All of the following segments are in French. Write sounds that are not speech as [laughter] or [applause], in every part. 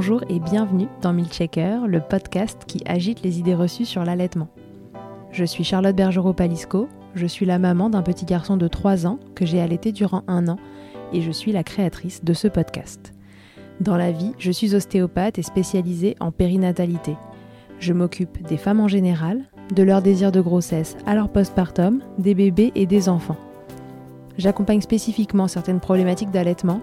Bonjour et bienvenue dans Milkshaker, le podcast qui agite les idées reçues sur l'allaitement. Je suis Charlotte Bergerot-Palisco, je suis la maman d'un petit garçon de 3 ans que j'ai allaité durant un an et je suis la créatrice de ce podcast. Dans la vie, je suis ostéopathe et spécialisée en périnatalité. Je m'occupe des femmes en général, de leur désir de grossesse à leur postpartum, des bébés et des enfants. J'accompagne spécifiquement certaines problématiques d'allaitement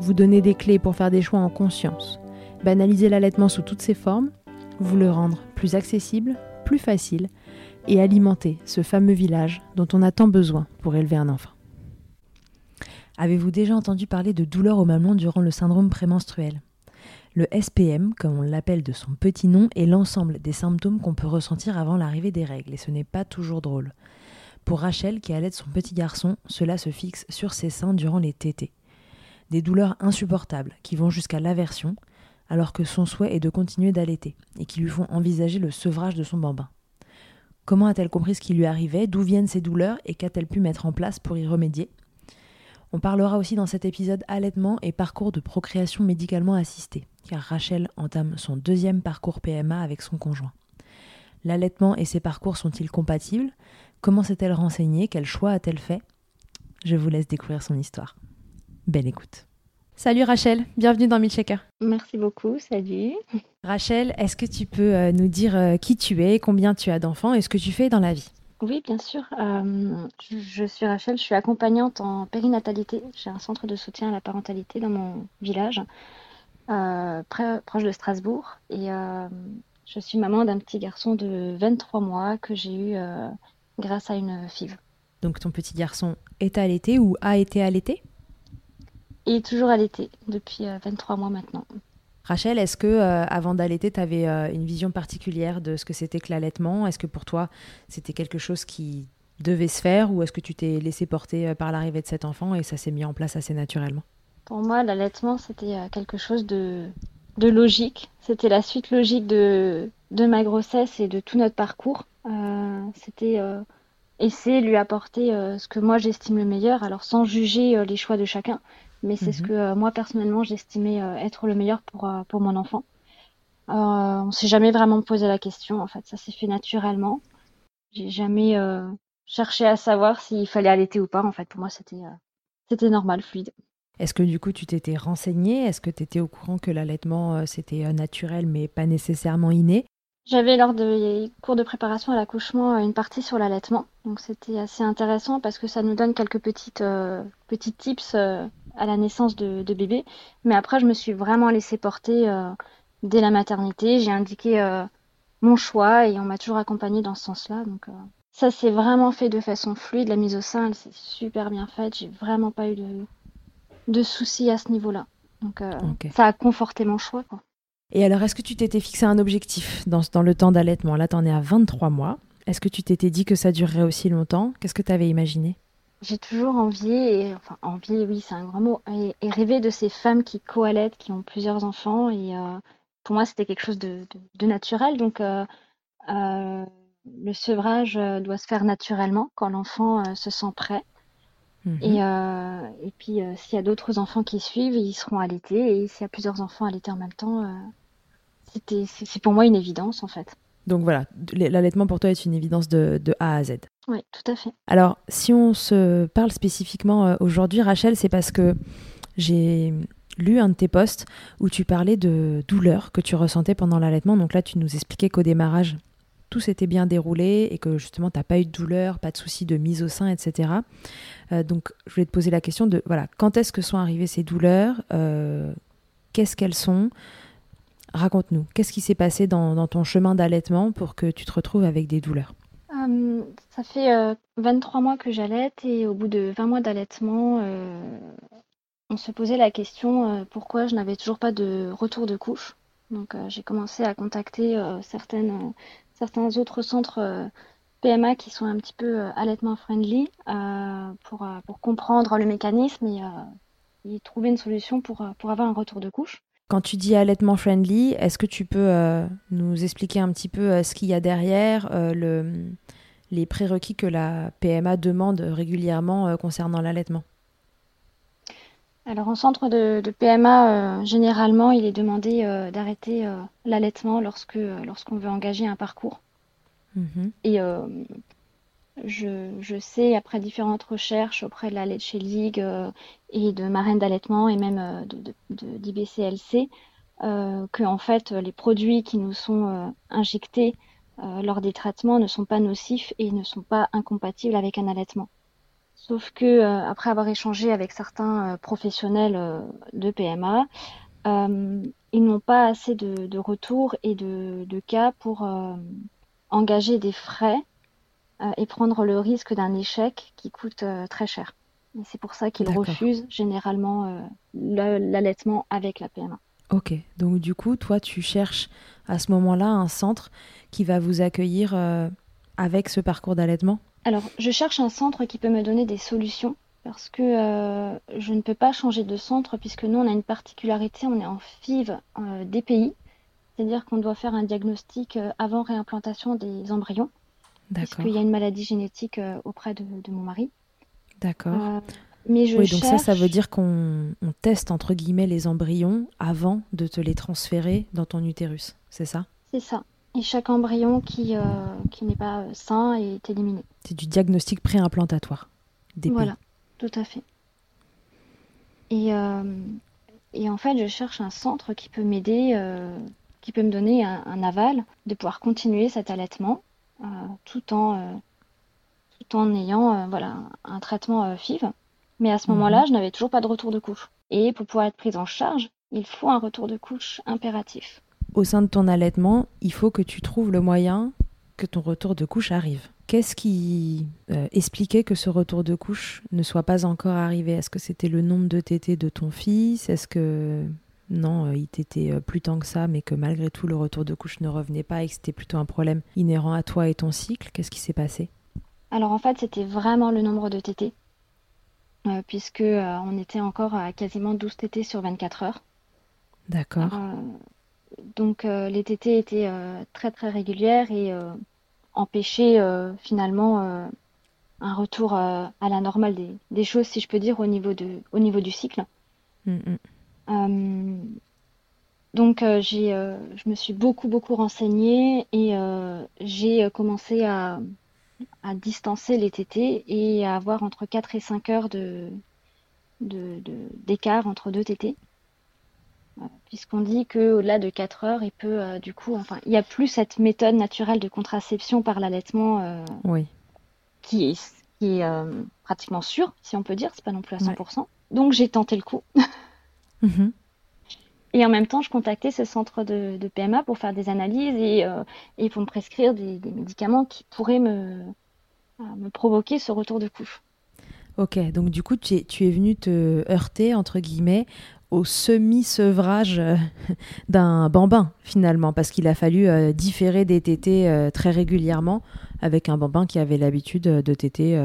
vous donner des clés pour faire des choix en conscience, banaliser l'allaitement sous toutes ses formes, vous le rendre plus accessible, plus facile et alimenter ce fameux village dont on a tant besoin pour élever un enfant. Avez-vous déjà entendu parler de douleurs au mamelon durant le syndrome prémenstruel? Le SPM, comme on l'appelle de son petit nom, est l'ensemble des symptômes qu'on peut ressentir avant l'arrivée des règles, et ce n'est pas toujours drôle. Pour Rachel, qui allait son petit garçon, cela se fixe sur ses seins durant les tétés des douleurs insupportables qui vont jusqu'à l'aversion, alors que son souhait est de continuer d'allaiter, et qui lui font envisager le sevrage de son bambin. Comment a-t-elle compris ce qui lui arrivait, d'où viennent ces douleurs, et qu'a-t-elle pu mettre en place pour y remédier? On parlera aussi dans cet épisode allaitement et parcours de procréation médicalement assistée, car Rachel entame son deuxième parcours PMA avec son conjoint. L'allaitement et ses parcours sont-ils compatibles? Comment s'est-elle renseignée? Quel choix a-t-elle fait? Je vous laisse découvrir son histoire. Belle écoute. Salut Rachel, bienvenue dans Milkshaker. Merci beaucoup, salut. Rachel, est-ce que tu peux euh, nous dire euh, qui tu es, combien tu as d'enfants et ce que tu fais dans la vie? Oui, bien sûr. Euh, je suis Rachel, je suis accompagnante en périnatalité. J'ai un centre de soutien à la parentalité dans mon village, proche de Strasbourg. Et je suis maman d'un petit garçon de 23 mois que j'ai eu grâce à une FIV. Donc ton petit garçon est allaité ou a été allaité? Et toujours allaité depuis 23 euh, mois maintenant. Rachel, est-ce que euh, avant d'allaiter, tu avais euh, une vision particulière de ce que c'était que l'allaitement? Est-ce que pour toi, c'était quelque chose qui devait se faire ou est-ce que tu t'es laissé porter par l'arrivée de cet enfant et ça s'est mis en place assez naturellement? Pour moi, l'allaitement, c'était quelque chose de, de logique. C'était la suite logique de, de ma grossesse et de tout notre parcours. c'était essayer de lui apporter ce que moi j'estime le meilleur, alors sans juger les choix de chacun, mais c'est ce mhm. que euh, moi personnellement j'estimais euh, être le meilleur pour, euh, pour mon enfant. on s'est jamais vraiment posé la question, en fait, ça s'est fait naturellement. J'ai jamais cherché à savoir s'il fallait allaiter ou pas, en fait, pour moi c'était c'était normal, fluide. Est-ce que du coup tu t'étais renseignée? Est-ce que tu étais au courant que l'allaitement c'était naturel mais pas nécessairement inné? J'avais lors des cours de préparation à l'accouchement une partie sur l'allaitement, donc c'était assez intéressant parce que ça nous donne quelques petites petits tips à la naissance de, bébé. Mais après, je me suis vraiment laissée porter euh, dès la maternité. J'ai indiqué euh, mon choix et on m'a toujours accompagnée dans ce sens-là. Donc euh, ça s'est vraiment fait de façon fluide. La mise au sein, elle s'est super bien faite. J'ai vraiment pas eu de, de soucis à ce niveau-là. Donc ça a conforté mon choix. Et alors, est-ce que tu t'étais fixé un objectif dans, dans le temps d'allaitement? Là, tu en es à 23 mois. Est-ce que tu t'étais dit que ça durerait aussi longtemps? Qu'est-ce que tu avais imaginé? J'ai toujours envié, et, enfin envié, oui, c'est un grand mot, et, et rêvé de ces femmes qui coallaitent, qui ont plusieurs enfants. Et euh, pour moi, c'était quelque chose de, de- de naturel. Donc, euh, euh, le sevrage doit se faire naturellement quand l'enfant se sent prêt. Mhm. Et, euh, et puis, euh, s'il y a d'autres enfants qui suivent, ils seront allaités. Et s'il y a plusieurs enfants allaités en même temps, euh, c'était, c'est pour moi une évidence, en fait. Donc voilà, l'allaitement pour toi est une évidence de, de A à Z. Oui, tout à fait. Alors, si on se parle spécifiquement euh, aujourd'hui, Rachel, c'est parce que j'ai lu un de tes posts où tu parlais de douleurs que tu ressentais pendant l'allaitement. Donc là, tu nous expliquais qu'au démarrage, tout s'était bien déroulé et que justement, tu n'as pas eu de douleur, pas de soucis de mise au sein, etc. Euh, donc, je voulais te poser la question de, voilà, quand est-ce que sont arrivées ces douleurs? Euh, Qu'est-ce qu'elles sont? Raconte-nous, qu'est-ce qui s'est passé dans, ton chemin d'allaitement pour que tu te retrouves avec des douleurs Euh, ça fait euh, 23 mois que j'allaite et au bout de 20 mois d'allaitement, euh, on se posait la question euh, pourquoi je n'avais toujours pas de retour de couche. Donc j'ai commencé à contacter certains autres centres PMA qui sont un petit peu allaitement friendly pour, comprendre le mécanisme et, trouver une solution pour avoir un retour de couche. Quand tu dis allaitement friendly, est-ce que tu peux euh, nous expliquer un petit peu euh, ce qu'il y a derrière, euh, le, les prérequis que la PMA demande régulièrement concernant l'allaitement? Alors en centre de, de PMA, généralement, il est demandé d'arrêter l'allaitement lorsque, lorsqu'on veut engager un parcours. Mhm. Et je, je sais, après différentes recherches auprès de la Leche League euh, et de marraines d'allaitement et même euh, d'IBCLC, euh, que en fait les produits qui nous sont euh, injectés euh, lors des traitements ne sont pas nocifs et ne sont pas incompatibles avec un allaitement. Sauf que après avoir échangé avec certains professionnels de PMA, ils n'ont pas assez de, de retours et de, de cas pour engager des frais et prendre le risque d'un échec qui coûte euh, très cher. Et c'est pour ça qu'ils refusent généralement euh, l'allaitement avec la PMA. Ok, donc du coup, toi, tu cherches à ce moment-là un centre qui va vous accueillir euh, avec ce parcours d'allaitement? Alors, je cherche un centre qui peut me donner des solutions parce que euh, je ne peux pas changer de centre puisque nous, on a une particularité, on est en FIV euh, des pays, c'est-à-dire qu'on doit faire un diagnostic euh, avant réimplantation des embryons, puisqu'il y a une maladie génétique euh, auprès de, de mon mari. d'accord. Euh, mais je Oui, donc ça, ça veut dire qu'on on teste entre guillemets les embryons avant de te les transférer dans ton utérus, c'est ça? C'est ça. Et chaque embryon qui, euh, qui n'est pas euh, sain est éliminé. C'est du diagnostic préimplantatoire. Voilà, tout à fait. Et, euh, et en fait, je cherche un centre qui peut m'aider, qui peut me donner un, un aval de pouvoir continuer cet allaitement tout en, euh, tout en ayant euh, voilà, un traitement euh, FIV. Mais à ce Mhm. moment-là, je n'avais toujours pas de retour de couche. Et pour pouvoir être prise en charge, il faut un retour de couche impératif. Au sein de ton allaitement, il faut que tu trouves le moyen que ton retour de couche arrive. Qu'est-ce qui euh, expliquait que ce retour de couche ne soit pas encore arrivé? Est-ce que c'était le nombre de tétés de ton fils? Est-ce que non, euh, il t'était euh, plus tant que ça, mais que malgré tout le retour de couche ne revenait pas et que c'était plutôt un problème inhérent à toi et ton cycle Qu'est-ce qui s'est passé? Alors en fait, c'était vraiment le nombre de tétés, euh, puisque euh, on était encore à quasiment 12 tétés sur 24 heures. D'accord. Euh, donc les tétés étaient très très régulières et empêchaient finalement un retour à la normale des, des choses, si je peux dire, au niveau de, au niveau du cycle. Mm, mm. Euh, donc euh, j'ai, euh, je me suis beaucoup beaucoup renseignée et j'ai commencé à, à distancer les tétés et à avoir entre 4 et 5 heures de, de, de- d'écart entre deux tétés. Euh, Puisqu'on dit qu'au-delà de 4 heures, il peut euh, du coup, enfin, il n'y a plus cette méthode naturelle de contraception par l'allaitement euh, Oui. qui est, qui est euh, pratiquement sûre, si on peut dire, c'est pas non plus à Ouais. 100%. Donc j'ai tenté le coup. [laughs] Mhm. Et en même temps, je contactais ce centre de, de PMA pour faire des analyses et, euh, et pour me prescrire des, des médicaments qui pourraient me, euh, me provoquer ce retour de couche. Ok, donc du coup, tu es, tu es venu te heurter, entre guillemets, au semi-sevrage euh, [laughs] d'un bambin finalement, parce qu'il a fallu euh, différer des tétés euh, très régulièrement avec un bambin qui avait l'habitude de téter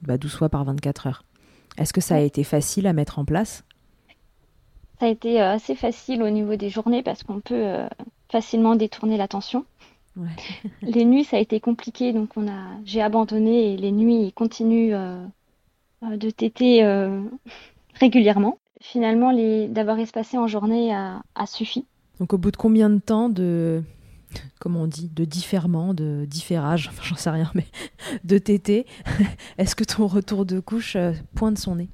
bah, 12 fois par 24 heures. Est-ce que ça a été facile à mettre en place? Ça a été assez facile au niveau des journées parce qu'on peut facilement détourner l'attention. [laughs] les nuits, ça a été compliqué, donc on a, j'ai abandonné et les nuits, il continue de téter [laughs] régulièrement finalement, d'avoir espacé en journée a, suffi. Donc au bout de combien de temps de, [laughs] comment on dit, de différement, de différage, enfin, j'en sais rien, mais de tété, est-ce que ton retour de couche euh, pointe son nez?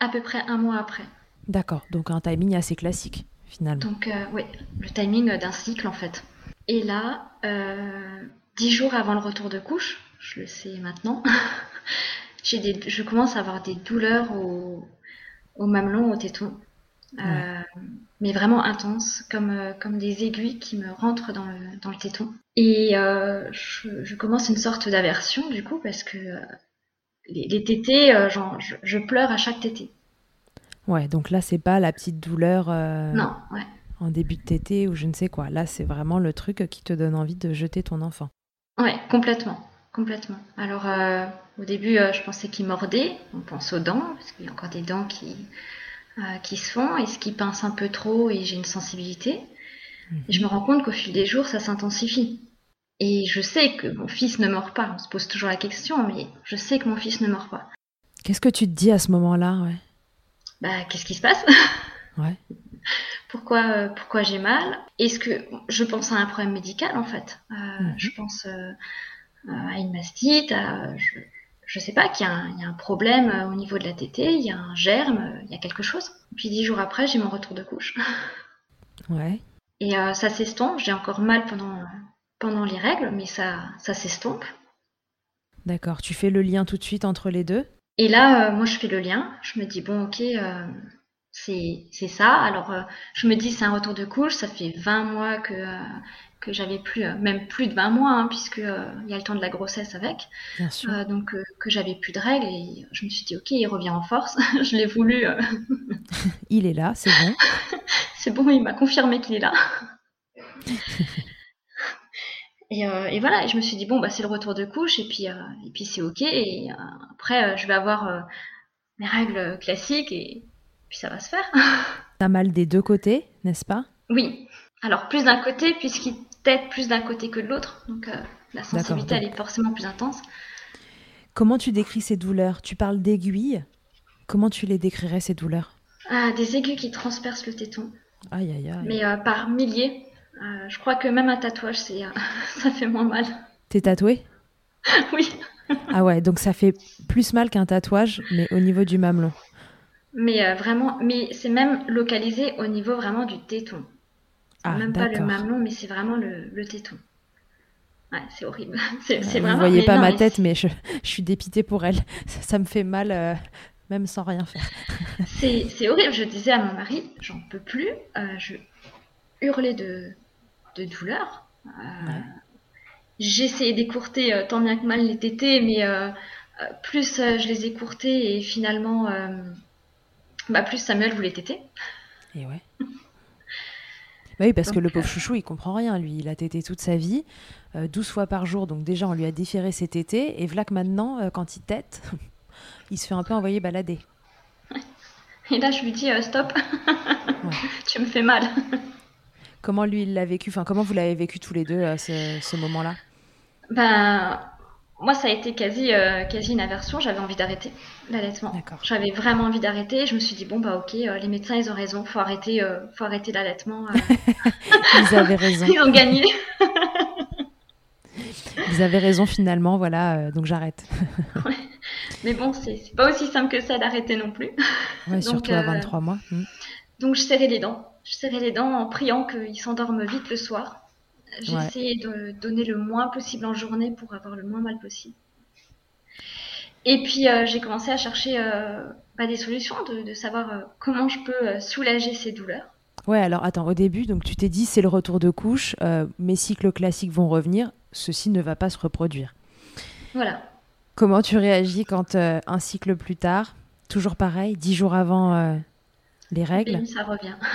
À peu près un mois après. D'accord, donc un timing assez classique finalement. Donc euh, oui, le timing d'un cycle en fait. Et là, euh, dix jours avant le retour de couche, je le sais maintenant, [laughs] des, je commence à avoir des douleurs au, au mamelon, au téton. Euh, mais vraiment intense, comme, euh, comme des aiguilles qui me rentrent dans le, dans le téton. Et euh, je, commence une sorte d'aversion du coup, parce que les, les, tétés, genre, je, pleure à chaque tété. Ouais, donc là, c'est pas la petite douleur non, ouais. en début de tété ou je ne sais quoi. Là, c'est vraiment le truc qui te donne envie de jeter ton enfant. Ouais, complètement. Complètement. Alors, euh, au début, euh, je pensais qu'il mordait. On pense aux dents, parce qu'il y a encore des dents qui, euh, qui se font. Est-ce qu'il pince un peu trop et j'ai une sensibilité Et je me rends compte qu'au fil des jours, ça s'intensifie. Et je sais que mon fils ne mord pas. On se pose toujours la question, mais je sais que mon fils ne mord pas. Qu'est-ce que tu te dis à ce moment-là ouais? Bah, qu'est-ce qui se passe? Ouais. pourquoi, pourquoi j'ai mal? Est-ce que je pense à un problème médical en fait? Mhm. Je pense euh, à une mastite, je, ne sais pas, qu'il y, a un problème euh, au niveau de la tétée, il y a un germe, euh, il y a quelque chose. Puis dix jours après, j'ai mon retour de couche. [laughs] Ouais. Et ça s'estompe, j'ai encore mal pendant, pendant les règles, mais ça, ça s'estompe. D'accord, tu fais le lien tout de suite entre les deux? Et là, moi, je fais le lien. Je me dis, bon, ok, c'est ça. Alors, je me dis, c'est un retour de couche. Ça fait 20 mois que, que j'avais plus, euh, même plus de 20 mois, hein, puisque euh, il y a le temps de la grossesse avec. Bien sûr. Euh, donc que j'avais plus de règles et je me suis dit ok, il revient en force. [laughs] je l'ai voulu. [laughs] il est là, c'est bon. [laughs] c'est bon, il m'a confirmé qu'il est là. Et, et, voilà, je me suis dit bon bah c'est le retour de couche et puis et puis c'est ok et après je vais avoir mes règles classiques et puis ça va se faire. [laughs] T'as mal des deux côtés, n'est-ce pas? Oui. Alors plus d'un côté puisqu'il peut-être plus d'un côté que de l'autre. Donc euh, la sensibilité, elle est forcément plus intense. Comment tu décris ces douleurs? Tu parles d'aiguilles. Comment tu les décrirais, ces douleurs? Ah, Des aiguilles qui transpercent le téton. Aïe, aïe, aïe. Mais euh, par milliers. Euh, je crois que même un tatouage, c'est, [laughs] ça fait moins mal. T'es tatoué? [laughs] Oui. ah ouais, donc ça fait plus mal qu'un tatouage, mais au niveau du mamelon. Mais vraiment, mais c'est même localisé au niveau vraiment du téton. Ah, même pas le mamelon, mais c'est vraiment le, téton. Ouais, c'est horrible. [laughs] C'est, Vous ne voyez pas ma tête, mais je, suis dépitée pour elle. Ça, me fait mal, euh, même sans rien faire. c'est, horrible. Je disais à mon mari, j'en peux plus. Euh, je hurlais de, de douleur. Euh, J'essayais d'écourter tant bien que mal les tétés, mais plus je les écourtais et finalement, bah, plus Samuel voulait téter. Et ouais. Bah oui, parce que le pauvre euh, chouchou, il comprend rien, lui. Il a tété toute sa vie, 12 euh, fois par jour. Donc déjà, on lui a différé ses tétés. Et voilà que maintenant, euh, quand il tète, [laughs] il se fait un peu envoyer balader. Et là, je lui dis, stop, [laughs] tu me fais mal. Comment lui, il l'a vécu Enfin, comment vous l'avez vécu tous les deux, ce, ce moment-là? Ben, moi, ça a été quasi, euh, quasi une aversion. J'avais envie d'arrêter l'allaitement. J'avais vraiment envie d'arrêter. Je me suis dit bon bah ok, euh, les médecins ils ont raison. Faut arrêter, euh, faut arrêter l'allaitement. [laughs] ils avaient raison. [laughs] ils ont gagné. [laughs] ils avaient raison finalement. Voilà, donc j'arrête. Mais bon, c'est pas aussi simple que ça d'arrêter non plus. Ouais, surtout à 23 mois. Hmm. Donc je serrais les dents. Je serrais les dents en priant qu'ils s'endorment vite le soir. J'essayais de donner le moins possible en journée pour avoir le moins mal possible. Et puis euh, j'ai commencé à chercher euh, bah, des solutions, de, savoir euh, comment je peux soulager ces douleurs. Ouais, alors attends, au début, donc tu t'es dit c'est le retour de couche, mes cycles classiques vont revenir, ceci ne va pas se reproduire. Voilà. Comment tu réagis quand un cycle plus tard, toujours pareil, dix jours avant Les règles? Et ça revient. [laughs]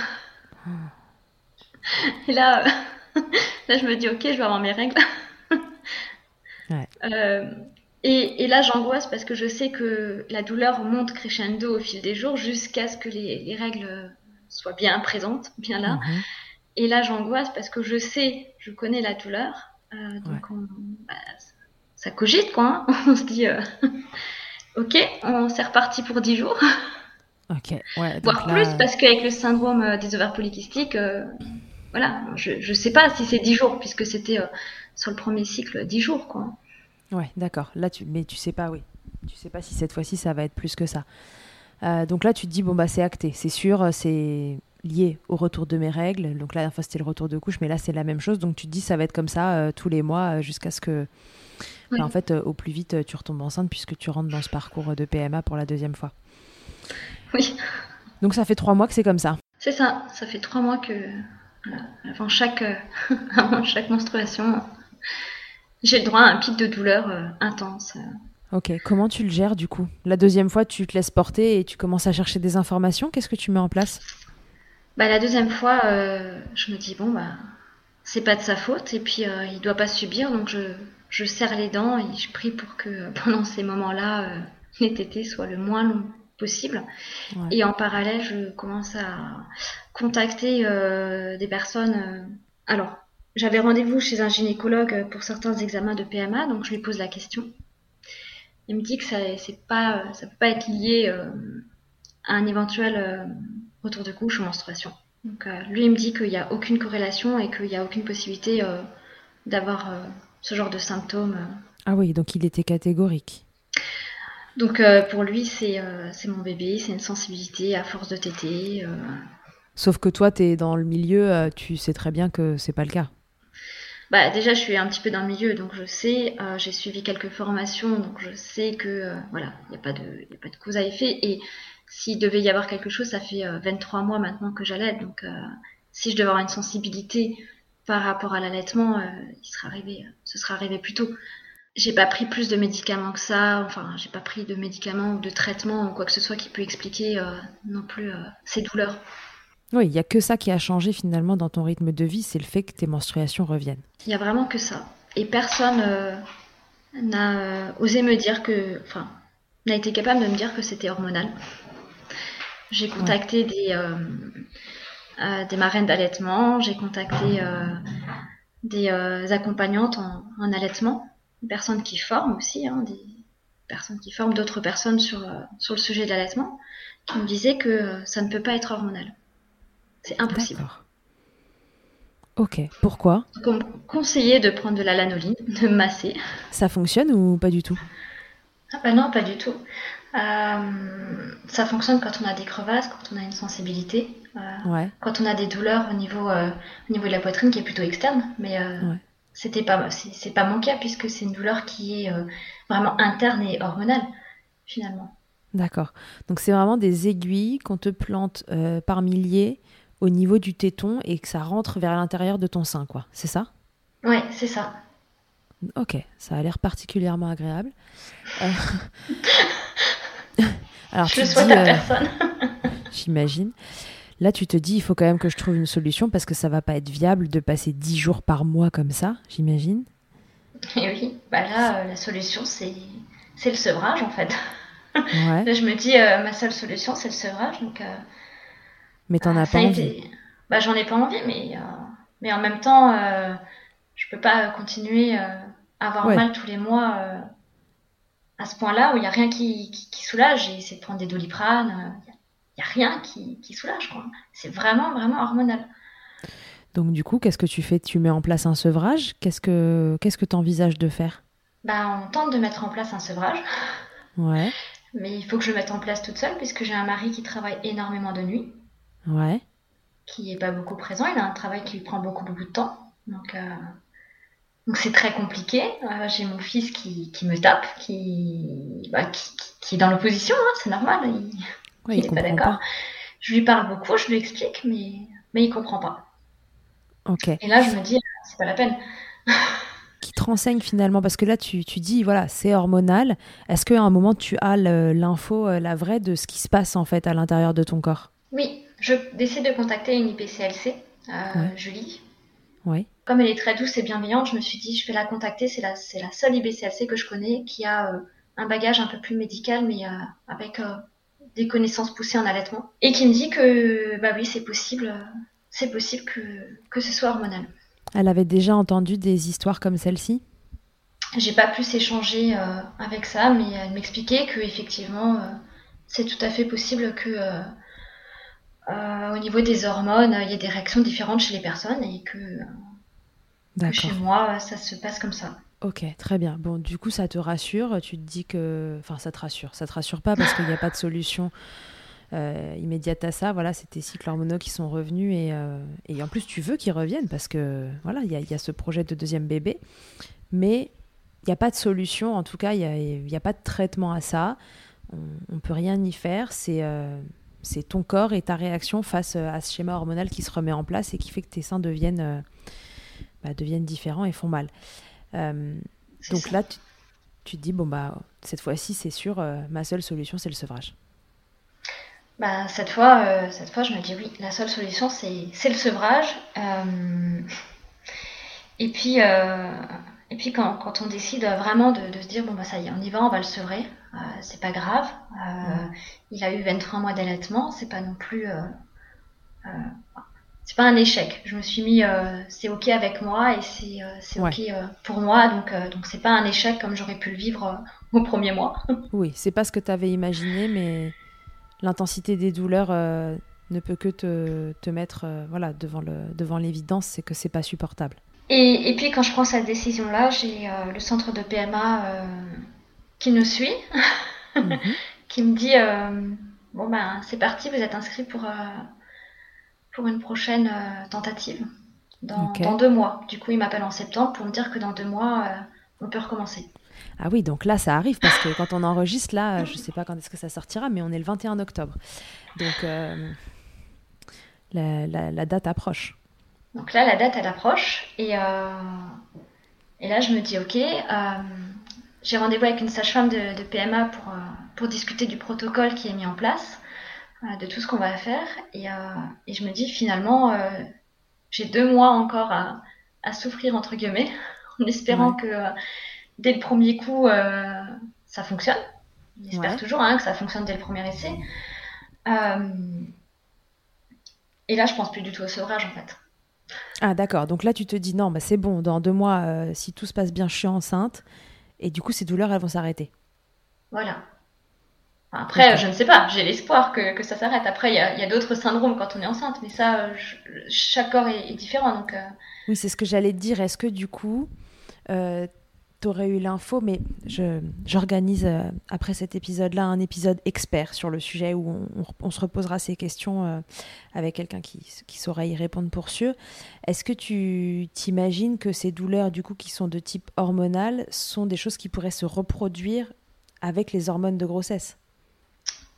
Et là, [laughs] là, je me dis, ok, je vais avoir mes règles. [laughs] Euh, et, là, j'angoisse parce que je sais que la douleur monte crescendo au fil des jours jusqu'à ce que les, règles soient bien présentes, bien là. Mhm. Et là, j'angoisse parce que je sais, je connais la douleur. Euh, donc, bah, ça cogite, quoi. Hein. [laughs] on se dit, euh, ok, on s'est reparti pour 10 jours. Ok, ouais. Voire plus, parce qu'avec le syndrome euh, des ovaires polykystiques, voilà, je ne sais pas si c'est 10 jours, puisque c'était sur le premier cycle 10 jours, quoi. Ouais, d'accord. Là, tu... Mais tu sais pas, oui. Tu sais pas si cette fois-ci, ça va être plus que ça. donc là, tu te dis, bon, bah, c'est acté, c'est sûr, c'est lié au retour de mes règles. Donc là, enfin, c'était le retour de couche, mais là, c'est la même chose. Donc tu te dis, ça va être comme ça euh, tous les mois euh, jusqu'à ce que, en fait, euh, au plus vite, tu retombes enceinte puisque tu rentres dans ce parcours de PMA pour la deuxième fois. Oui. Donc ça fait trois mois que c'est comme ça. C'est ça. Ça fait trois mois que, avant chaque, [laughs] avant chaque menstruation, j'ai le droit à un pic de douleur intense. Ok, comment tu le gères du coup? La deuxième fois, tu te laisses porter et tu commences à chercher des informations. Qu'est-ce que tu mets en place? Bah, la deuxième fois, euh, je me dis, bon, bah, c'est pas de sa faute, et puis euh, il doit pas subir, donc je, je serre les dents et je prie pour que euh, [laughs] pendant ces moments-là, les tétés soient le moins long possible. Et en parallèle, je commence à contacter des personnes. alors, j'avais rendez-vous chez un gynécologue pour certains examens de PMA, donc je lui pose la question. Il me dit que ça pas, ça peut pas être lié à un éventuel retour de couche ou menstruation. Donc, euh, lui, il me dit qu'il n'y a aucune corrélation et qu'il n'y a aucune possibilité euh, d'avoir euh, ce genre de symptômes. Ah oui, donc il était catégorique. Donc pour lui, c'est mon bébé, c'est une sensibilité à force de téter. Sauf que toi, tu es dans le milieu, tu sais très bien que c'est pas le cas. Bah, déjà, je suis un petit peu dans le milieu, donc je sais, j'ai suivi quelques formations, donc je sais que voilà, il n'y a, pas de, a pas de cause à effet. Et s'il devait y avoir quelque chose, ça fait 23 euh, mois maintenant que j'allaite, donc euh, si je devais avoir une sensibilité par rapport à l'allaitement, euh, il sera arrivé, ce sera arrivé plus tôt. J'ai pas pris plus de médicaments que ça, enfin j'ai pas pris de médicaments ou de traitements ou quoi que ce soit qui peut expliquer non plus ces douleurs. Oui, il n'y a que ça qui a changé finalement dans ton rythme de vie, c'est le fait que tes menstruations reviennent. Il n'y a vraiment que ça. Et personne n'a osé me dire que, enfin, n'a été capable de me dire que c'était hormonal. J'ai contacté des, euh, euh, des marraines d'allaitement, j'ai contacté euh, des accompagnantes en, allaitement, des personnes qui forment aussi, hein, des personnes qui forment d'autres personnes sur, sur le sujet de l'allaitement, qui me disaient que ça ne peut pas être hormonal. C'est impossible. Ok, pourquoi? Donc, conseiller de prendre de la lanoline, [laughs] de masser. Ça fonctionne ou pas du tout? Ah bah non, pas du tout. Euh, ça fonctionne quand on a des crevasses, quand on a une sensibilité, euh, quand on a des douleurs au niveau, euh, au niveau de la poitrine qui est plutôt externe. Mais c'était pas, c'est pas mon cas puisque c'est une douleur qui est vraiment interne et hormonale finalement. D'accord. Donc c'est vraiment des aiguilles qu'on te plante par milliers au niveau du téton et que ça rentre vers l'intérieur de ton sein, quoi. C'est ça? Ouais, c'est ça. Ok, ça a l'air particulièrement agréable. [laughs] [laughs] Alors, je tu souhaite à euh, personne. [laughs] J'imagine. Là, tu te dis, il faut quand même que je trouve une solution parce que ça va pas être viable de passer 10 jours par mois comme ça, j'imagine. [laughs] Et oui, bah là, euh, la solution, c'est le sevrage en fait. Ouais. [laughs] je me dis, euh, ma seule solution, c'est le sevrage. Donc, mais t'en as pas envie bah, J'en ai pas envie, mais, mais en même temps, je peux pas continuer à avoir mal tous les mois à ce point-là où il n'y a rien qui, soulage. J'ai essayé de prendre des doliprane. Il n'y a, rien qui, soulage. C'est vraiment, vraiment hormonal. Donc du coup, qu'est-ce que tu fais? Tu mets en place un sevrage? Qu'est-ce que qu'est-ce que tu envisages de faire? Bah, On tente de mettre en place un sevrage. Ouais. Mais il faut que je le mette en place toute seule puisque j'ai un mari qui travaille énormément de nuit. Ouais. Qui n'est pas beaucoup présent. Il a un travail qui lui prend beaucoup, beaucoup de temps. Donc, euh, donc c'est très compliqué. Euh, j'ai mon fils qui, qui, me tape, qui, bah, qui, qui, est dans l'opposition, hein, c'est normal. Il n'est pas d'accord. Je lui parle beaucoup, je lui explique, mais, mais il comprend pas. Ok. Et là, je me dis, c'est pas la peine. [laughs] qui te renseigne finalement Parce que là, tu, tu dis, voilà, c'est hormonal. Est-ce qu'à un moment, tu as l'info, euh, la vraie, de ce qui se passe en fait à l'intérieur de ton corps? Oui, je décide de contacter une IPCLC, Julie. Oui. Comme elle est très douce et bienveillante, je me suis dit, je vais la contacter. C'est la, c'est la seule IBCLC que je connais qui a un bagage un peu plus médical, mais avec des connaissances poussées en allaitement. Et qui me dit que, bah oui, c'est possible, c'est possible que, que ce soit hormonal. Elle avait déjà entendu des histoires comme celle-ci? J'ai pas plus échangé euh, avec ça, mais elle m'expliquait que effectivement, euh, c'est tout à fait possible que euh, au niveau des hormones, il y ait des réactions différentes chez les personnes et que, que chez moi, ça se passe comme ça. Ok, très bien. Bon, du coup, ça te rassure. Tu te dis que. Enfin, ça te rassure. Ça te rassure pas parce qu'il n'y a pas de solution euh, immédiate à ça. Voilà, c'était cycles hormonaux qui sont revenus et, euh, et en plus tu veux qu'ils reviennent parce que voilà, il y, a ce projet de deuxième bébé, mais il n'y a pas de solution. En tout cas, il n'y a, pas de traitement à ça. On, ne peut rien y faire. C'est euh, c'est ton corps et ta réaction face à ce schéma hormonal qui se remet en place et qui fait que tes seins deviennent, bah, deviennent différents et font mal. Donc là, tu, tu, te dis, bon, bah, cette fois-ci, c'est sûr, ma seule solution, c'est le sevrage. Bah, cette fois, euh, cette fois, je me dis oui, la seule solution, c'est le sevrage. Euh, et puis, euh, et puis quand, quand, on décide vraiment de, de, se dire, bon, bah ça y est, on y va, on va le sevrer, c'est pas grave. Il a eu 23 mois d'allaitement, c'est pas non plus. C'est pas un échec. Je me suis mis, c'est ok avec moi et c'est ok pour moi, donc donc c'est pas un échec comme j'aurais pu le vivre au premier mois. [laughs] oui, c'est pas ce que tu avais imaginé, mais l'intensité des douleurs euh, ne peut que te, te mettre euh, voilà, devant, le, devant l'évidence, c'est que c'est pas supportable. Et, et, puis quand je prends cette décision-là, j'ai euh, le centre de PMA qui nous suit, [laughs] mhm. qui me dit bon ben c'est parti, vous êtes inscrit pour, pour une prochaine tentative dans, dans, deux mois. Du coup, il m'appelle en septembre pour me dire que dans deux mois, on peut recommencer. Ah oui, donc là, ça arrive parce que quand on enregistre, là, je ne sais pas quand est-ce que ça sortira, mais on est le 21 octobre. Donc, euh, la, date approche. Donc là, la date, elle approche. Et, euh, et là, je me dis, OK, euh, j'ai rendez-vous avec une sage-femme de, PMA pour, pour discuter du protocole qui est mis en place, de tout ce qu'on va faire. Et, et, je me dis, finalement, j'ai deux mois encore à, à, souffrir, entre guillemets, [laughs] en espérant que dès le premier coup, euh, ça fonctionne. J'espère toujours hein, que ça fonctionne dès le premier essai. Euh, et là, je pense plus du tout au sevrage en fait. Ah d'accord, donc là tu te dis non, bah, c'est bon, dans deux mois, euh, si tout se passe bien, je suis enceinte, et du coup ces douleurs, elles vont s'arrêter. Voilà. Après, je ne sais pas, j'ai l'espoir que, que, ça s'arrête. Après, il y a, a d'autres syndromes quand on est enceinte, mais ça, chaque corps est, différent. Donc, Oui, c'est ce que j'allais te dire. Est-ce que du coup, aurais eu l'info, mais j'organise euh, après cet épisode-là un épisode expert sur le sujet où on, se reposera ces questions euh, avec quelqu'un qui, qui, saura y répondre pour sûr. Est-ce que tu t'imagines que ces douleurs, du coup, qui sont de type hormonal, sont des choses qui pourraient se reproduire avec les hormones de grossesse?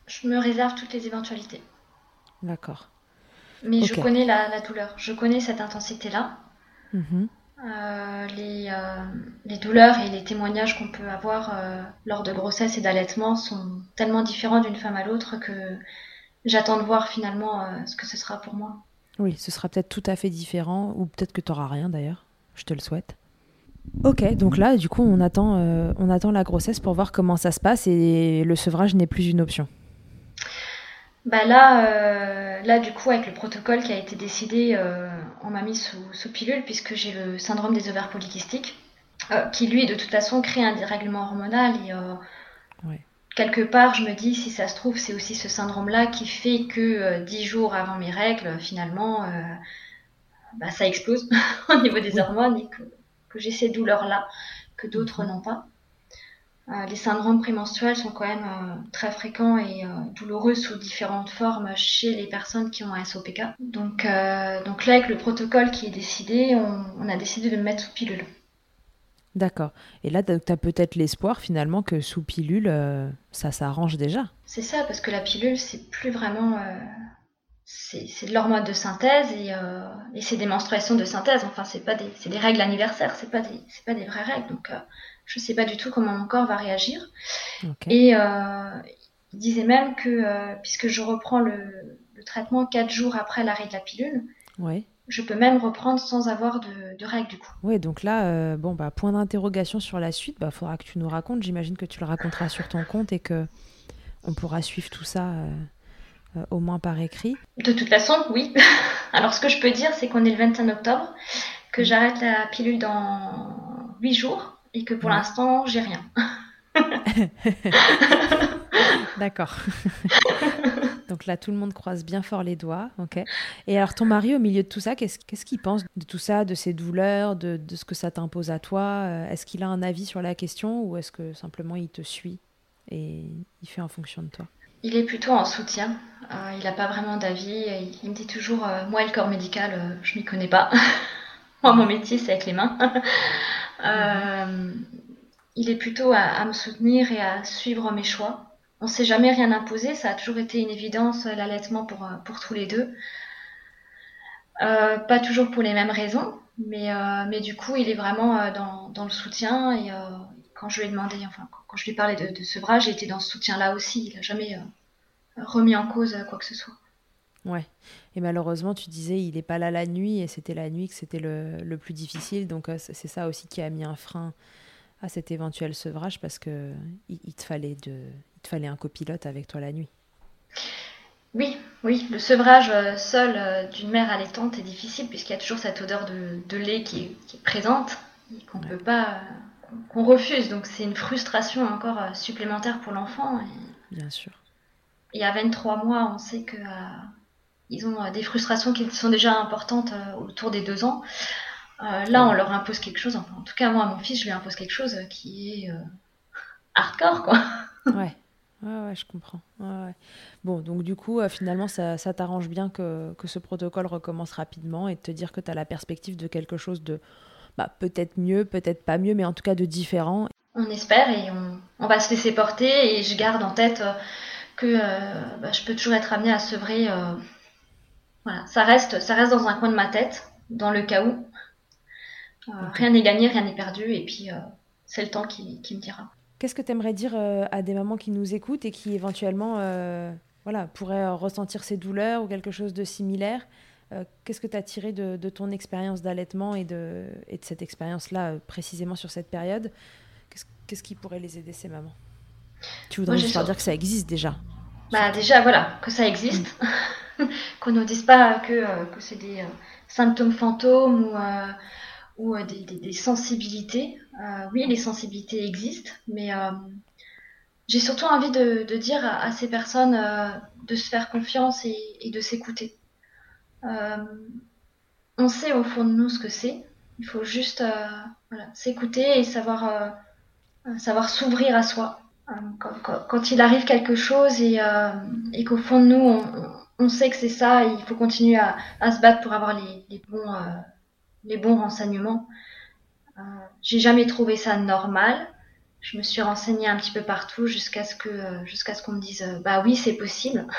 Je me réserve toutes les éventualités. D'accord. Mais je connais la, douleur, je connais cette intensité-là. Mm euh, les, euh, les, douleurs et les témoignages qu'on peut avoir euh, lors de grossesse et d'allaitement sont tellement différents d'une femme à l'autre que j'attends de voir finalement ce que ce sera pour moi. Oui, ce sera peut-être tout à fait différent, ou peut-être que tu n'auras rien d'ailleurs, je te le souhaite. Ok, donc là, du coup, on attend, on attend la grossesse pour voir comment ça se passe et le sevrage n'est plus une option. Bah là, euh, là, du coup, avec le protocole qui a été décidé, euh, on m'a mis sous, sous, pilule puisque j'ai le syndrome des ovaires polykystiques, euh, qui lui, de toute façon, crée un dérèglement hormonal. Et quelque part, je me dis, si ça se trouve, c'est aussi ce syndrome-là qui fait que dix jours avant mes règles, finalement, bah, ça explose [laughs] au niveau des hormones et que, que j'ai ces douleurs-là que d'autres mhm. n'ont pas. Euh, les syndromes prémenstruels sont quand même euh, très fréquents et euh, douloureux sous différentes formes chez les personnes qui ont un SOPK. Donc, donc là, avec le protocole qui est décidé, on, a décidé de me mettre sous pilule. D'accord. Et là, tu as peut-être l'espoir finalement que sous pilule, ça s'arrange déjà. C'est ça, parce que la pilule, c'est plus vraiment. c'est de l'hormone de synthèse et, et c'est des menstruations de synthèse. Enfin, c'est pas des, des règles anniversaires, c'est pas des, pas des vraies règles. Donc, je ne sais pas du tout comment mon corps va réagir. Et euh, il disait même que, euh, puisque je reprends le, traitement quatre jours après l'arrêt de la pilule. Ouais. Je peux même reprendre sans avoir de, de règles du coup. Ouais, donc là, euh, bon, bah, point d'interrogation sur la suite. Bah, faudra que tu nous racontes. J'imagine que tu le raconteras sur ton compte et que on pourra suivre tout ça euh, euh, au moins par écrit. De toute façon, oui. [laughs] Alors, ce que je peux dire, c'est qu'on est le 21 octobre, que j'arrête la pilule dans 8 jours et que pour Ouais. l'instant, j'ai rien. [laughs] D'accord. [laughs] Donc là, tout le monde croise bien fort les doigts, ok. Et alors, ton mari, au milieu de tout ça, qu'est-ce qu'il pense de tout ça, de ces douleurs, de, de ce que ça t'impose à toi? Euh, Est-ce qu'il a un avis sur la question ou est-ce que simplement il te suit et il fait en fonction de toi? Il est plutôt en soutien. Euh, il n'a pas vraiment d'avis. Il, il me dit toujours euh, Moi, le corps médical, euh, je m'y connais pas. [laughs] Moi, mon métier, c'est avec les mains. [laughs] Euh, il est plutôt à, à me soutenir et à suivre mes choix. On s'est jamais rien imposé. Ça a toujours été une évidence, l'allaitement pour, euh, pour tous les deux. Euh, pas toujours pour les mêmes raisons, mais, euh, mais du coup, il est vraiment dans, dans le soutien. Et quand je lui ai demandé, enfin, quand- je lui parlais de, de sevrage, il était dans ce soutien-là aussi. Il n'a jamais remis en cause quoi que ce soit. Ouais. Et malheureusement, tu disais, il n'est pas là la nuit et c'était la nuit que c'était le, le plus difficile. Donc, euh, c'est ça aussi qui a mis un frein à cet éventuel sevrage parce que il, il te fallait de, il te fallait un copilote avec toi la nuit. Oui, oui, le sevrage euh, seul euh, d'une mère allaitante est difficile puisqu'il y a toujours cette odeur de, de lait qui est, qui est présente et qu'on Ouais. peut pas, qu'on refuse. Donc c'est une frustration encore supplémentaire pour l'enfant. Et, Bien sûr. et à 23 mois, on sait que euh, ils ont euh, des frustrations qui sont déjà importantes euh, autour des deux ans. Euh, là, on leur impose quelque chose. Enfin, en tout cas, moi, à mon fils, je lui impose quelque chose qui est hardcore, quoi. Ouais. Ouais, ouais, je comprends. Ouais, ouais. Bon, donc du coup, euh, finalement, ça, ça t'arrange bien que, que ce protocole recommence rapidement et de te dire que tu as la perspective de quelque chose de bah, peut-être mieux, peut-être pas mieux, mais en tout cas de différent. On espère et on, on va se laisser porter et je garde en tête euh, que euh, bah, je peux toujours être amenée à sevrer. Voilà, ça reste, ça reste dans un coin de ma tête, dans le cas où. Euh, Rien n'est gagné, rien n'est perdu et puis euh, c'est le temps qui, qui me dira. Qu'est-ce que tu aimerais dire euh, à des mamans qui nous écoutent et qui éventuellement voilà, pourraient ressentir ces douleurs ou quelque chose de similaire Qu'est-ce que tu as tiré de, de ton expérience d'allaitement et de, et de cette expérience-là, précisément sur cette période? Qu'est-ce qui pourrait les aider, ces mamans? Tu voudrais Moi, juste leur dire que ça existe déjà. Bah déjà voilà, que ça existe, [laughs] [laughs] qu'on ne dise pas que, euh, c'est des euh, symptômes fantômes ou, euh, des, sensibilités. Oui, les sensibilités existent, mais j'ai surtout envie de, dire à, ces personnes de se faire confiance et, de s'écouter. On sait au fond de nous ce que c'est. Il faut juste s'écouter et savoir, savoir s'ouvrir à soi. Quand, il arrive quelque chose et, et qu'au fond de nous, on, on sait que c'est ça, il faut continuer à, à se battre pour avoir les, les bons, euh, les bons renseignements. Euh, J'ai jamais trouvé ça normal. Je me suis renseignée un petit peu partout jusqu'à ce que, euh, jusqu'à ce qu'on me dise, euh, bah oui, c'est possible. [laughs]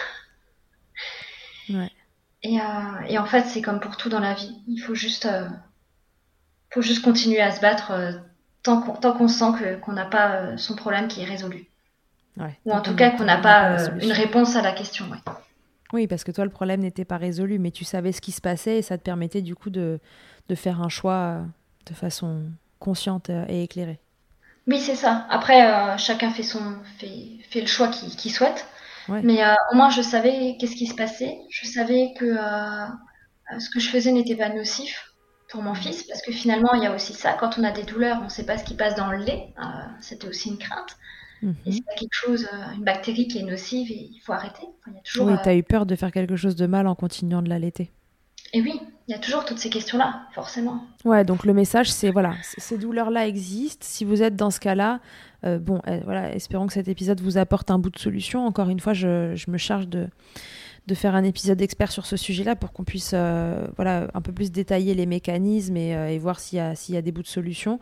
Ouais. Et, euh, et en fait, c'est comme pour tout dans la vie. Il faut juste, euh, faut juste continuer à se battre euh, tant qu'on tant qu'on sent que- qu'on n'a pas euh, son problème qui est résolu. Ouais. Ou en tout cas qu'on n'a pas euh, une réponse à la question. ouais. Oui, parce que toi, le problème n'était pas résolu, mais tu savais ce qui se passait et ça te permettait du coup de, de faire un choix euh, de façon consciente euh, et éclairée. Oui, c'est ça. Après, euh, chacun fait son fait, fait le choix qu'il qu'il souhaite. Ouais. Mais euh, au moins, je savais qu'est-ce qui se passait. Je savais que euh, ce que je faisais n'était pas nocif pour mon fils, parce que finalement, il y a aussi ça. Quand on a des douleurs, on ne sait pas ce qui passe dans le lait. C'était aussi une crainte. Mhm. Et s'il y a quelque chose, euh, une bactérie qui est nocive, et il faut arrêter. Enfin, il y a toujours, Oui, euh, tu as eu peur de faire quelque chose de mal en continuant de l'allaiter. Et oui, il y a toujours toutes ces questions-là, forcément. Ouais, donc le message, c'est voilà, ces douleurs-là existent. Si vous êtes dans ce cas-là, euh, bon, euh, voilà, espérons que cet épisode vous apporte un bout de solution. Encore une fois, je, je me charge de, de faire un épisode expert sur ce sujet-là pour qu'on puisse euh, voilà, un peu plus détailler les mécanismes et, euh, et voir s'il y, a, s'il y a des bouts de solution.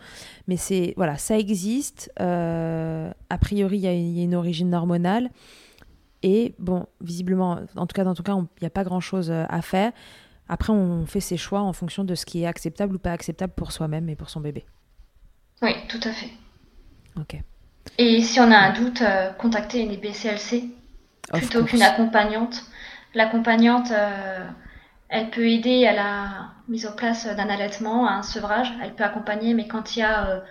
Mais c'est voilà, ça existe. Euh, a priori, il y, a il y a une origine hormonale. Et bon, visiblement, en tout cas, dans ton cas, il n'y a pas grand-chose à faire. Après, on fait ses choix en fonction de ce qui est acceptable ou pas acceptable pour soi-même et pour son bébé. Oui, tout à fait. Ok. Et si on a un doute, contactez une BCLC plutôt qu'une accompagnante. L'accompagnante, elle peut aider à la mise en place d'un allaitement, à un sevrage. Elle peut accompagner, mais quand il y a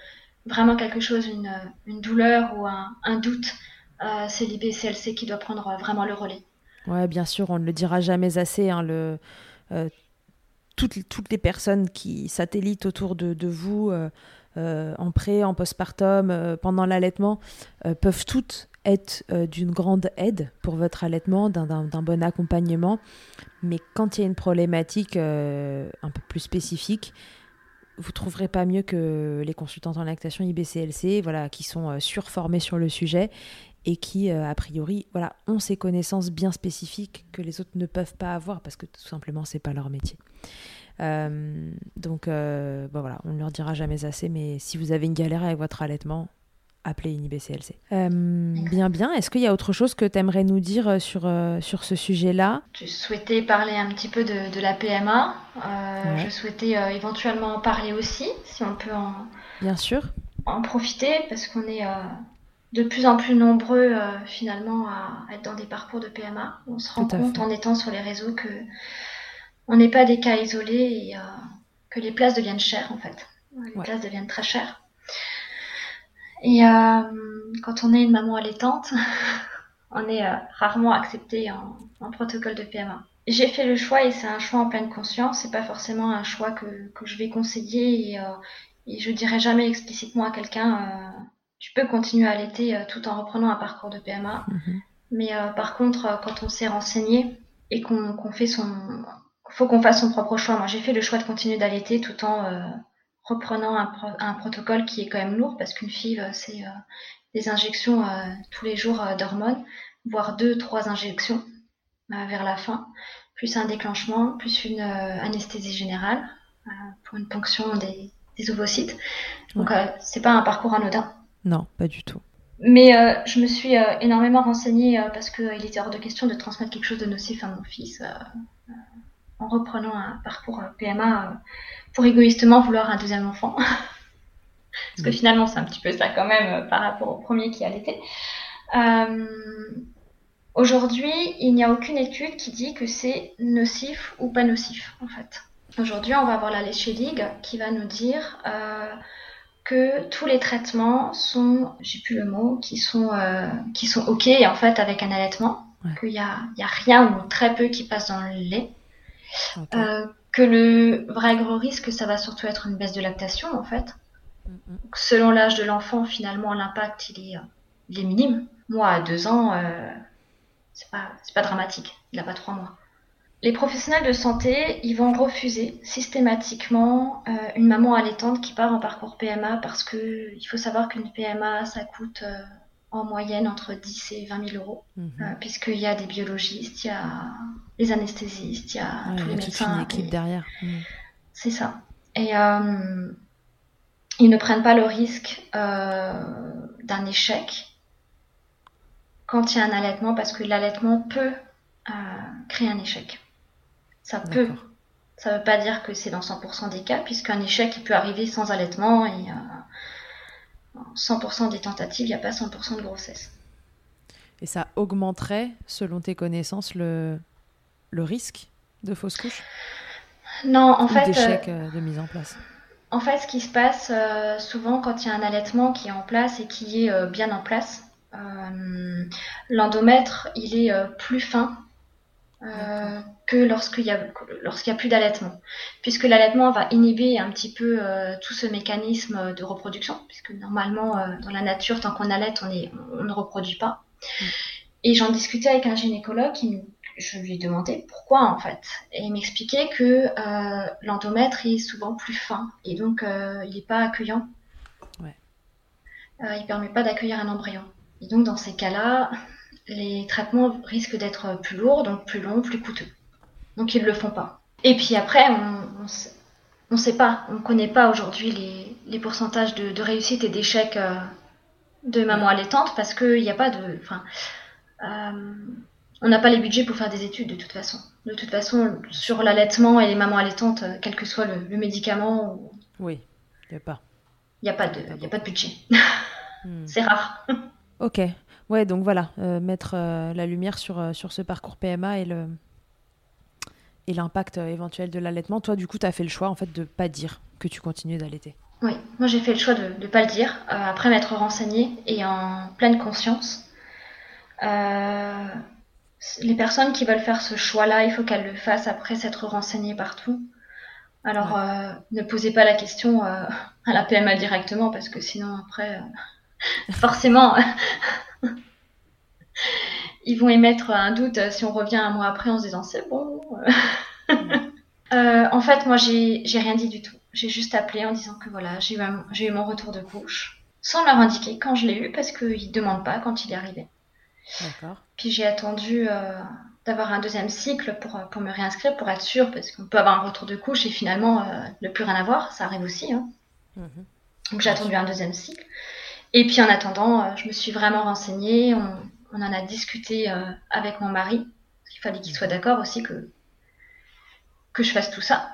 vraiment quelque chose, une, douleur ou un, doute, c'est l'IBCLC qui doit prendre vraiment le relais. Ouais, bien sûr, on ne le dira jamais assez. Hein, le, toutes, les personnes qui satellitent autour de, de vous euh, en pré, en postpartum, euh, pendant l'allaitement, euh, peuvent toutes être d'une grande aide pour votre allaitement, d'un bon accompagnement. Mais quand il y a une problématique un peu plus spécifique, vous trouverez pas mieux que les consultantes en lactation IBCLC, voilà, qui sont surformés sur le sujet et qui, a priori, voilà, ont ces connaissances bien spécifiques que les autres ne peuvent pas avoir parce que tout simplement, c'est pas leur métier. Euh, donc, euh, voilà, on ne leur dira jamais assez, mais si vous avez une galère avec votre allaitement, appelez une IBCLC. Euh, bien, bien. Est-ce qu'il y a autre chose que tu aimerais nous dire sur, sur ce sujet-là? Je souhaitais parler un petit peu de, la PMA. Je souhaitais éventuellement en parler aussi, si on peut en, Bien sûr. en profiter, parce qu'on est de plus en plus nombreux finalement à être dans des parcours de PMA. On se rend compte en étant sur les réseaux que on n'est pas des cas isolés et euh, que les places deviennent chères en fait. Les places deviennent très chères. Et euh, quand on est une maman allaitante, [laughs] on est euh, rarement accepté en, protocole de PMA. J'ai fait le choix et c'est un choix en pleine conscience. C'est pas forcément un choix que, je vais conseiller et, et je dirai jamais explicitement à quelqu'un tu peux continuer à allaiter tout en reprenant un parcours de PMA. Mhm. Mais par contre, quand on s'est renseigné et qu'on fait son, faut qu'on fasse son propre choix. Moi, j'ai fait le choix de continuer d'allaiter tout en euh, reprenant un, protocole qui est quand même lourd parce qu'une FIV, euh, c'est euh, des injections tous les jours d'hormones, voire deux, trois injections vers la fin, plus un déclenchement, plus une anesthésie générale pour une ponction des, ovocytes. Donc, c'est pas un parcours anodin. Non, pas du tout. Mais je me suis énormément renseignée parce qu'il était hors de question de transmettre quelque chose de nocif à mon fils en reprenant un parcours euh, PMA euh, pour égoïstement vouloir un deuxième enfant. [laughs] Parce que finalement, c'est un petit peu ça quand même euh, par rapport au premier qui allaitait. Euh, Aujourd'hui, il n'y a aucune étude qui dit que c'est nocif ou pas nocif, en fait. Aujourd'hui, on va avoir la Léché Ligue qui va nous dire que tous les traitements sont, j'ai plus le mot, qui sont, qui sont OK en fait avec un allaitement, qu'il n'y a, y a rien ou très peu qui passe dans le lait. Euh, que le vrai gros risque, ça va surtout être une baisse de lactation, en fait. Selon l'âge de l'enfant, finalement, l'impact, il est, il est minime. Moi, à deux ans, euh, c'est pas, pas dramatique. Il n'a pas trois mois. Les professionnels de santé, ils vont refuser systématiquement euh, une maman allaitante qui part en parcours PMA parce que il faut savoir qu'une PMA, ça coûte euh, en moyenne entre 10 et 20 000 euros, mhm. euh, puisqu'il y a des biologistes, il y a les anesthésistes, il y a tous les médecins. Une équipe derrière. Mhm. C'est ça. Et euh, ils ne prennent pas le risque euh, d'un échec quand il y a un allaitement, parce que l'allaitement peut créer un échec. Ça peut. Ça ne veut pas dire que c'est dans 100% des cas, puisqu'un échec il peut arriver sans allaitement et 100% des tentatives, il n'y a pas 100% de grossesse. Et ça augmenterait, selon tes connaissances, le, le risque de fausse couche Non, en fait. D'échec euh, de mise en place? En fait, ce qui se passe euh, souvent quand il y a un allaitement qui est en place et qui est euh, bien en place, l'endomètre, il est plus fin euh, que lorsqu'il y a lorsqu'il y a plus d'allaitement, puisque l'allaitement va inhiber un petit peu euh, tout ce mécanisme de reproduction, puisque normalement euh, dans la nature tant qu'on allait on est on ne reproduit pas. Mm. Et j'en discutais avec un gynécologue qui je lui ai demandé pourquoi en fait, et il m'expliquait que l'endomètre est souvent plus fin et donc il n'est pas accueillant. Ouais. il permet pas d'accueillir un embryon. Et donc dans ces cas-là, les traitements risquent d'être plus lourds, donc plus longs, plus coûteux. Donc ils ne le font pas. Et puis après, on ne sait pas, on ne connaît pas aujourd'hui les, pourcentages de, réussite et d'échec euh, de maman allaitante parce qu'il n'y a pas de... Enfin, euh, on n'a pas les budgets pour faire des études de toute façon. De toute façon, sur l'allaitement et les mamans allaitantes, quel que soit le, médicament... Oui, il n'y a pas. Il n'y a, pas de, a pas de budget. Hmm. [laughs] C'est rare. Ok. Ouais, donc voilà, euh, mettre euh, la lumière sur, euh, sur ce parcours PMA et le, et l'impact éventuel de l'allaitement, toi, du coup, tu as fait le choix en fait de pas dire que tu continuais d'allaiter. Oui, moi j'ai fait le choix de ne pas le dire, après m'être renseignée et en pleine conscience. les personnes qui veulent faire ce choix-là, il faut qu'elles le fassent après s'être renseignées partout. Alors, ne posez pas la question [laughs] à la PMA directement, parce que sinon, après, [laughs] forcément, [laughs] ils vont émettre un doute si on revient un mois après en se disant c'est bon. [laughs] Euh, en fait, moi, j'ai rien dit du tout. J'ai juste appelé en disant que voilà, j'ai eu, eu, mon retour de couche, sans leur indiquer quand je l'ai eu, parce qu'ils ne demandent pas quand il est arrivé. D'accord. Puis j'ai attendu euh, d'avoir un deuxième cycle pour, pour me réinscrire, pour être sûre, parce qu'on peut avoir un retour de couche et finalement euh, ne plus rien avoir, ça arrive aussi. Hein. Mhm. Donc j'ai attendu un deuxième cycle. Et puis en attendant, je me suis vraiment renseignée. On, on en a discuté euh, avec mon mari. Il fallait qu'il soit d'accord aussi que, que je fasse tout ça.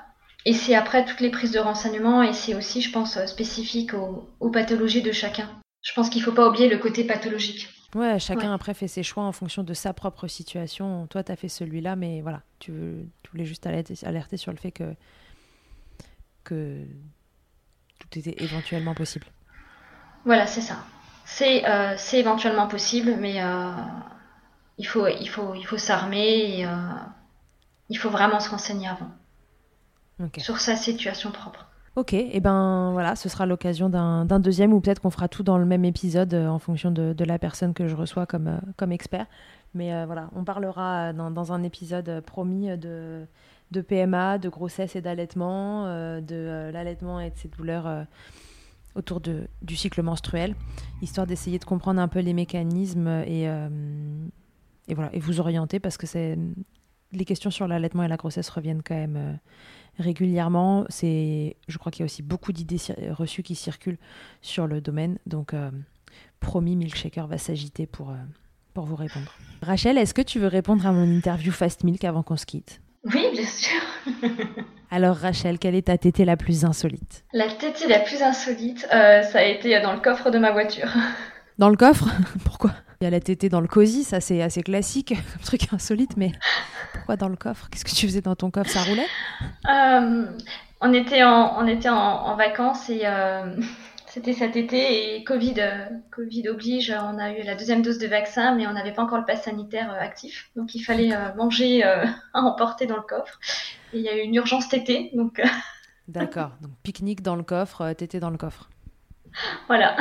Et c'est après toutes les prises de renseignements et c'est aussi, je pense, spécifique aux, pathologies de chacun. Je pense qu'il ne faut pas oublier le côté pathologique. Ouais, chacun après fait ses choix en fonction de sa propre situation. Toi, tu as fait celui-là, mais voilà, tu, voulais juste alerter, sur le fait que, que tout était éventuellement possible. Voilà, c'est ça. Euh, c'est éventuellement possible, mais euh, il faut, il faut, il faut s'armer et euh, il faut vraiment se renseigner avant sur sa situation propre. Ok, et ben voilà, ce sera l'occasion d'un deuxième ou peut-être qu'on fera tout dans le même épisode en fonction de, la personne que je reçois comme, comme expert. Mais voilà, on parlera dans, un épisode promis de, de PMA, de grossesse et d'allaitement, de l'allaitement et de ses douleurs autour de, du cycle menstruel, histoire d'essayer de comprendre un peu les mécanismes et, euh, et, voilà, et vous orienter parce que les questions sur l'allaitement et la grossesse reviennent quand même euh, régulièrement. Je crois qu'il y a aussi beaucoup d'idées reçues qui circulent sur le domaine. Donc, euh, promis, Milkshaker va s'agiter pour, pour vous répondre. Rachel, est-ce que tu veux répondre à mon interview Fast Milk avant qu'on se quitte? Oui, bien sûr. [laughs] Alors Rachel, quelle est ta tétée la plus insolite La tétée la plus insolite, euh, ça a été dans le coffre de ma voiture. [laughs] Dans le coffre? Pourquoi? Il y a la tétée dans le cosy, ça c'est assez classique, [laughs] un truc insolite, mais pourquoi dans le coffre? Qu'est-ce que tu faisais dans ton coffre? Ça roulait? Euh, On était, en, on était en, vacances et euh, c'était cet été et Covid, Covid oblige, on a eu la deuxième dose de vaccin, mais on n'avait pas encore le pass sanitaire actif, donc il fallait manger [laughs] à emporter dans le coffre il y a eu une urgence tétée. Donc... Euh, [laughs] D'accord. Donc pique-nique dans le coffre, euh, tété dans le coffre. Voilà.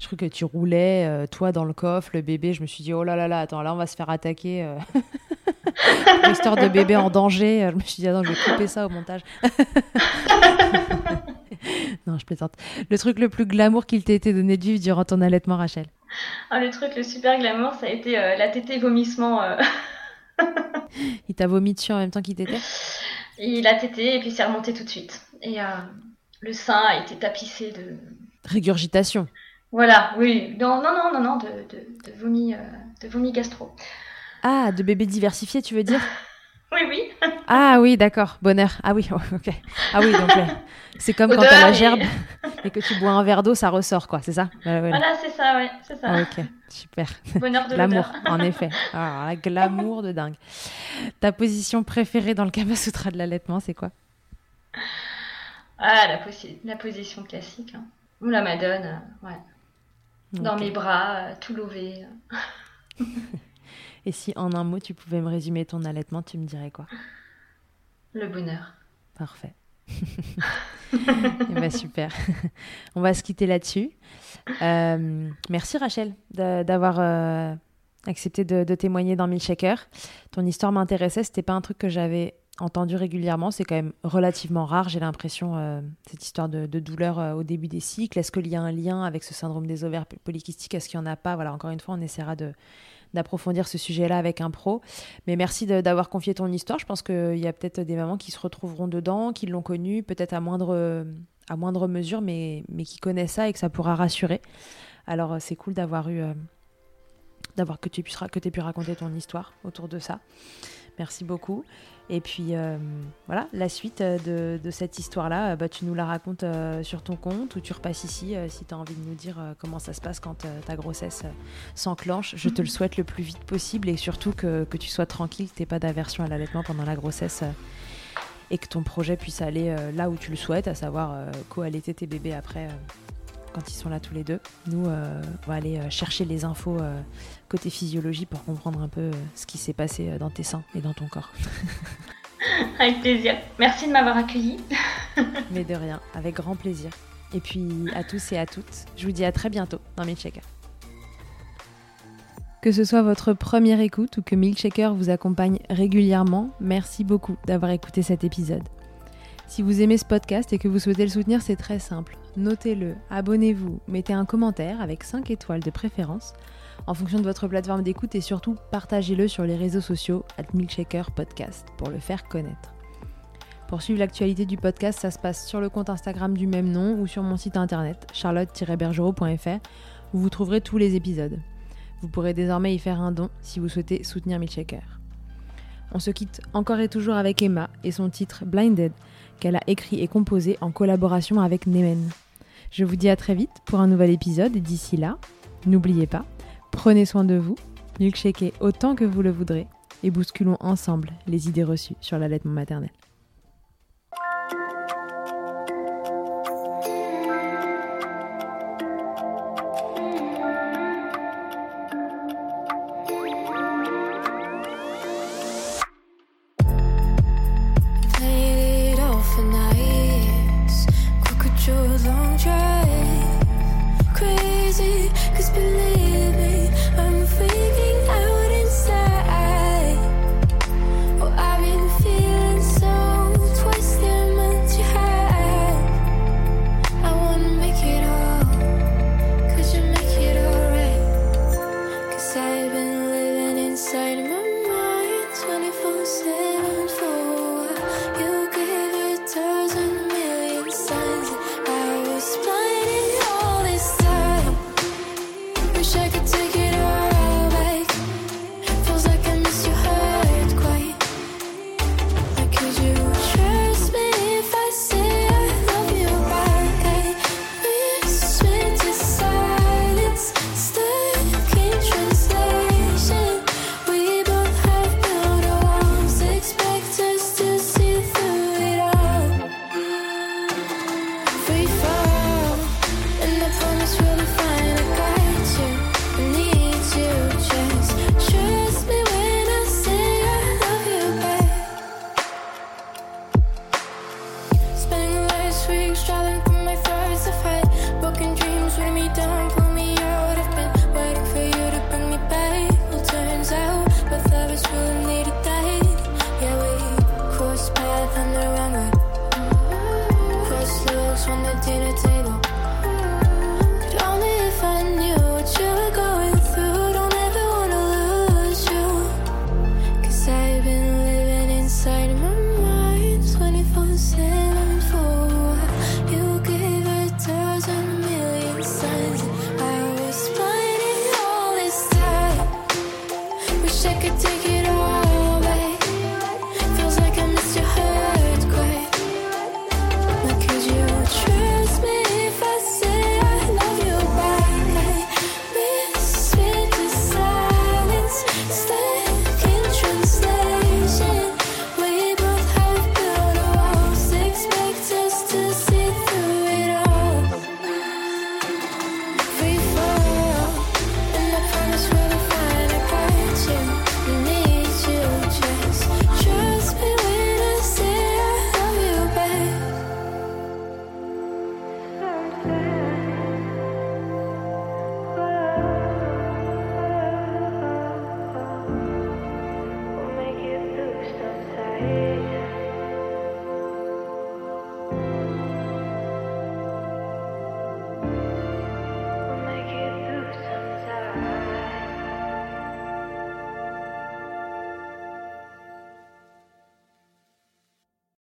je crois que tu roulais, euh, toi dans le coffre, le bébé. Je me suis dit, oh là là là, attends, là on va se faire attaquer. Euh... [laughs] histoire de bébé en danger. Je me suis dit, attends, je vais couper ça au montage. [laughs] non, je plaisante. Le truc le plus glamour qu'il t'ait été donné de vivre durant ton allaitement, Rachel? Ah, Le truc le super glamour, ça a été la tétée vomissement. [laughs] il t'a vomi dessus en même temps qu'il t'était? Il a tété et puis s'est remonté tout de suite. Et euh, le sein a été tapissé de. Régurgitation. Voilà, oui. Non, non, non, non, non de, de, vomi, euh, de vomi gastro. Ah, de bébé diversifié, tu veux dire? [laughs] Oui, oui. ah oui, d'accord, bonheur. Ah oui, [laughs] ok. Ah oui, donc c'est comme quand t'as la gerbe [laughs] et... que tu bois un verre d'eau, ça ressort, quoi, c'est ça? Voilà, c'est ça, ouais, c'est ça. Ah, ok, super. Bonheur de L'amour, en effet. Ah, la glamour de dingue. Ta position préférée dans le Kama Sutra de l'allaitement, c'est quoi? Ah, la, la, position classique. Hein. Ou la madone, euh, ouais. Dans mes bras, euh, tout lové. [laughs] Et si en un mot tu pouvais me résumer ton allaitement, tu me dirais quoi? Le bonheur. Parfait. [laughs] Ben, super. [laughs] On va se quitter là-dessus. Euh, merci Rachel d'avoir euh, accepté de, témoigner dans Milkshaker. Ton histoire m'intéressait. C'était pas un truc que j'avais entendu régulièrement. C'est quand même relativement rare, j'ai l'impression, euh, cette histoire de, douleur au début des cycles. Est-ce qu'il y a un lien avec ce syndrome des ovaires polykystiques? Est-ce qu'il n'y en a pas? Voilà, encore une fois, on essaiera de, d'approfondir ce sujet-là avec un pro. Mais merci d'avoir confié ton histoire. Je pense qu'il y a peut-être des mamans qui se retrouveront dedans, qui l'ont connu, peut-être à moindre, à moindre mesure, mais, mais qui connaissent ça et que ça pourra rassurer. Alors c'est cool d'avoir eu... Euh, d'avoir que tu que aies pu raconter ton histoire autour de ça. Merci beaucoup. Et puis euh, voilà, la suite de, cette histoire-là, bah, tu nous la racontes sur ton compte ou tu repasses ici si tu as envie de nous dire comment ça se passe quand ta grossesse s'enclenche. Je te le souhaite le plus vite possible et surtout que, que tu sois tranquille, que tu n'aies pas d'aversion à l'allaitement pendant la grossesse et que ton projet puisse aller là où tu le souhaites, à savoir co-allaiter tes bébés après quand ils sont là tous les deux. Nous, euh, on va aller euh, chercher les infos euh, côté physiologie pour comprendre un peu ce qui s'est passé dans tes seins et dans ton corps. [laughs] avec plaisir. Merci de m'avoir accueilli. [laughs] Mais de rien, avec grand plaisir. Et puis à tous et à toutes, je vous dis à très bientôt dans Milkshaker. Que ce soit votre première écoute ou que Milkshaker vous accompagne régulièrement, merci beaucoup d'avoir écouté cet épisode. Si vous aimez ce podcast et que vous souhaitez le soutenir, c'est très simple. Notez-le, abonnez-vous, mettez un commentaire avec 5 étoiles de préférence en fonction de votre plateforme d'écoute et surtout partagez-le sur les réseaux sociaux at Milkshaker Podcast pour le faire connaître. Pour suivre l'actualité du podcast, ça se passe sur le compte Instagram du même nom ou sur mon site internet charlotte-bergerot.fr où vous trouverez tous les épisodes. Vous pourrez désormais y faire un don si vous souhaitez soutenir Milkshaker. On se quitte encore et toujours avec Emma et son titre Blinded qu'elle a écrit et composé en collaboration avec Nemen. Je vous dis à très vite pour un nouvel épisode et d'ici là, n'oubliez pas, prenez soin de vous, milkshakez autant que vous le voudrez et bousculons ensemble les idées reçues sur l'allaitement maternel.